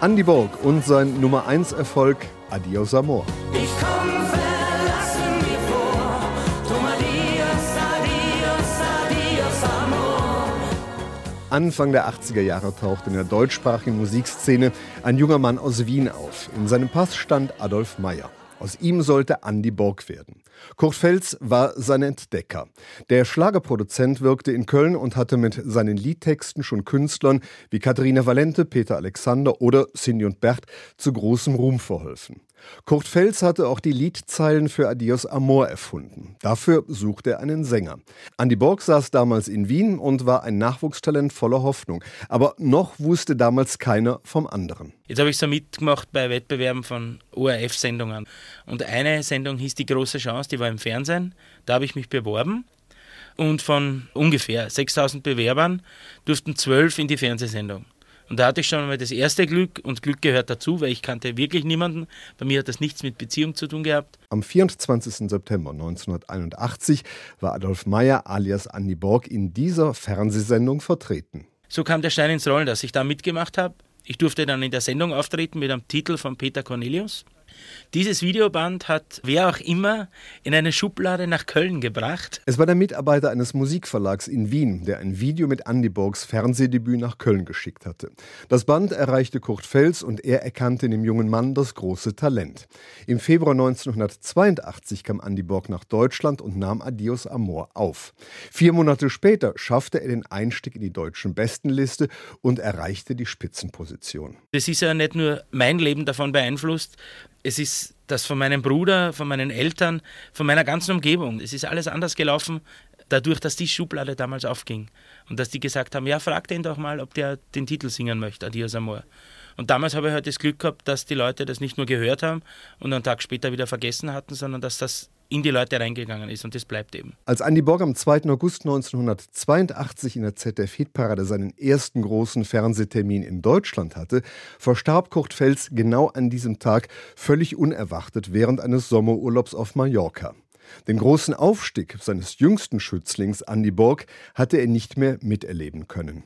Andy Borg und sein Nummer 1 Erfolg Adios Amor. Ich komm verlassen mir vor. Drum adios, adios, adios, amor. Anfang der 80er Jahre tauchte in der deutschsprachigen Musikszene ein junger Mann aus Wien auf. In seinem Pass stand Adolf Meyer. Aus ihm sollte Andy Borg werden. Kurt Fels war sein Entdecker. Der Schlagerproduzent wirkte in Köln und hatte mit seinen Liedtexten schon Künstlern wie Katharina Valente, Peter Alexander oder Cindy und Bert zu großem Ruhm verholfen. Kurt Fels hatte auch die Liedzeilen für Adios Amor erfunden. Dafür suchte er einen Sänger. Andy Borg saß damals in Wien und war ein Nachwuchstalent voller Hoffnung. Aber noch wusste damals keiner vom anderen. Jetzt habe ich so mitgemacht bei Wettbewerben von ORF-Sendungen. Und eine Sendung hieß Die große Chance, die war im Fernsehen. Da habe ich mich beworben. Und von ungefähr 6000 Bewerbern durften zwölf in die Fernsehsendung. Und da hatte ich schon mal das erste Glück und Glück gehört dazu, weil ich kannte wirklich niemanden. Bei mir hat das nichts mit Beziehung zu tun gehabt. Am 24. September 1981 war Adolf Meyer alias Andy Borg in dieser Fernsehsendung vertreten. So kam der Stein ins Rollen, dass ich da mitgemacht habe. Ich durfte dann in der Sendung auftreten mit einem Titel von Peter Cornelius. Dieses Videoband hat wer auch immer in eine Schublade nach Köln gebracht. Es war der Mitarbeiter eines Musikverlags in Wien, der ein Video mit Andy Borgs Fernsehdebüt nach Köln geschickt hatte. Das Band erreichte Kurt Fels und er erkannte in dem jungen Mann das große Talent. Im Februar 1982 kam Andy Borg nach Deutschland und nahm Adios Amor auf. Vier Monate später schaffte er den Einstieg in die deutschen Bestenliste und erreichte die Spitzenposition. Das ist ja nicht nur mein Leben davon beeinflusst, es ist das von meinem Bruder, von meinen Eltern, von meiner ganzen Umgebung. Es ist alles anders gelaufen, dadurch, dass die Schublade damals aufging. Und dass die gesagt haben, ja, frag den doch mal, ob der den Titel singen möchte, Adios Amor. Und damals habe ich halt das Glück gehabt, dass die Leute das nicht nur gehört haben und einen Tag später wieder vergessen hatten, sondern dass das in die Leute reingegangen ist und das bleibt eben. Als Andy Borg am 2. August 1982 in der ZDF-Hitparade seinen ersten großen Fernsehtermin in Deutschland hatte, verstarb Kurt Fels genau an diesem Tag völlig unerwartet während eines Sommerurlaubs auf Mallorca. Den großen Aufstieg seines jüngsten Schützlings Andy Borg hatte er nicht mehr miterleben können.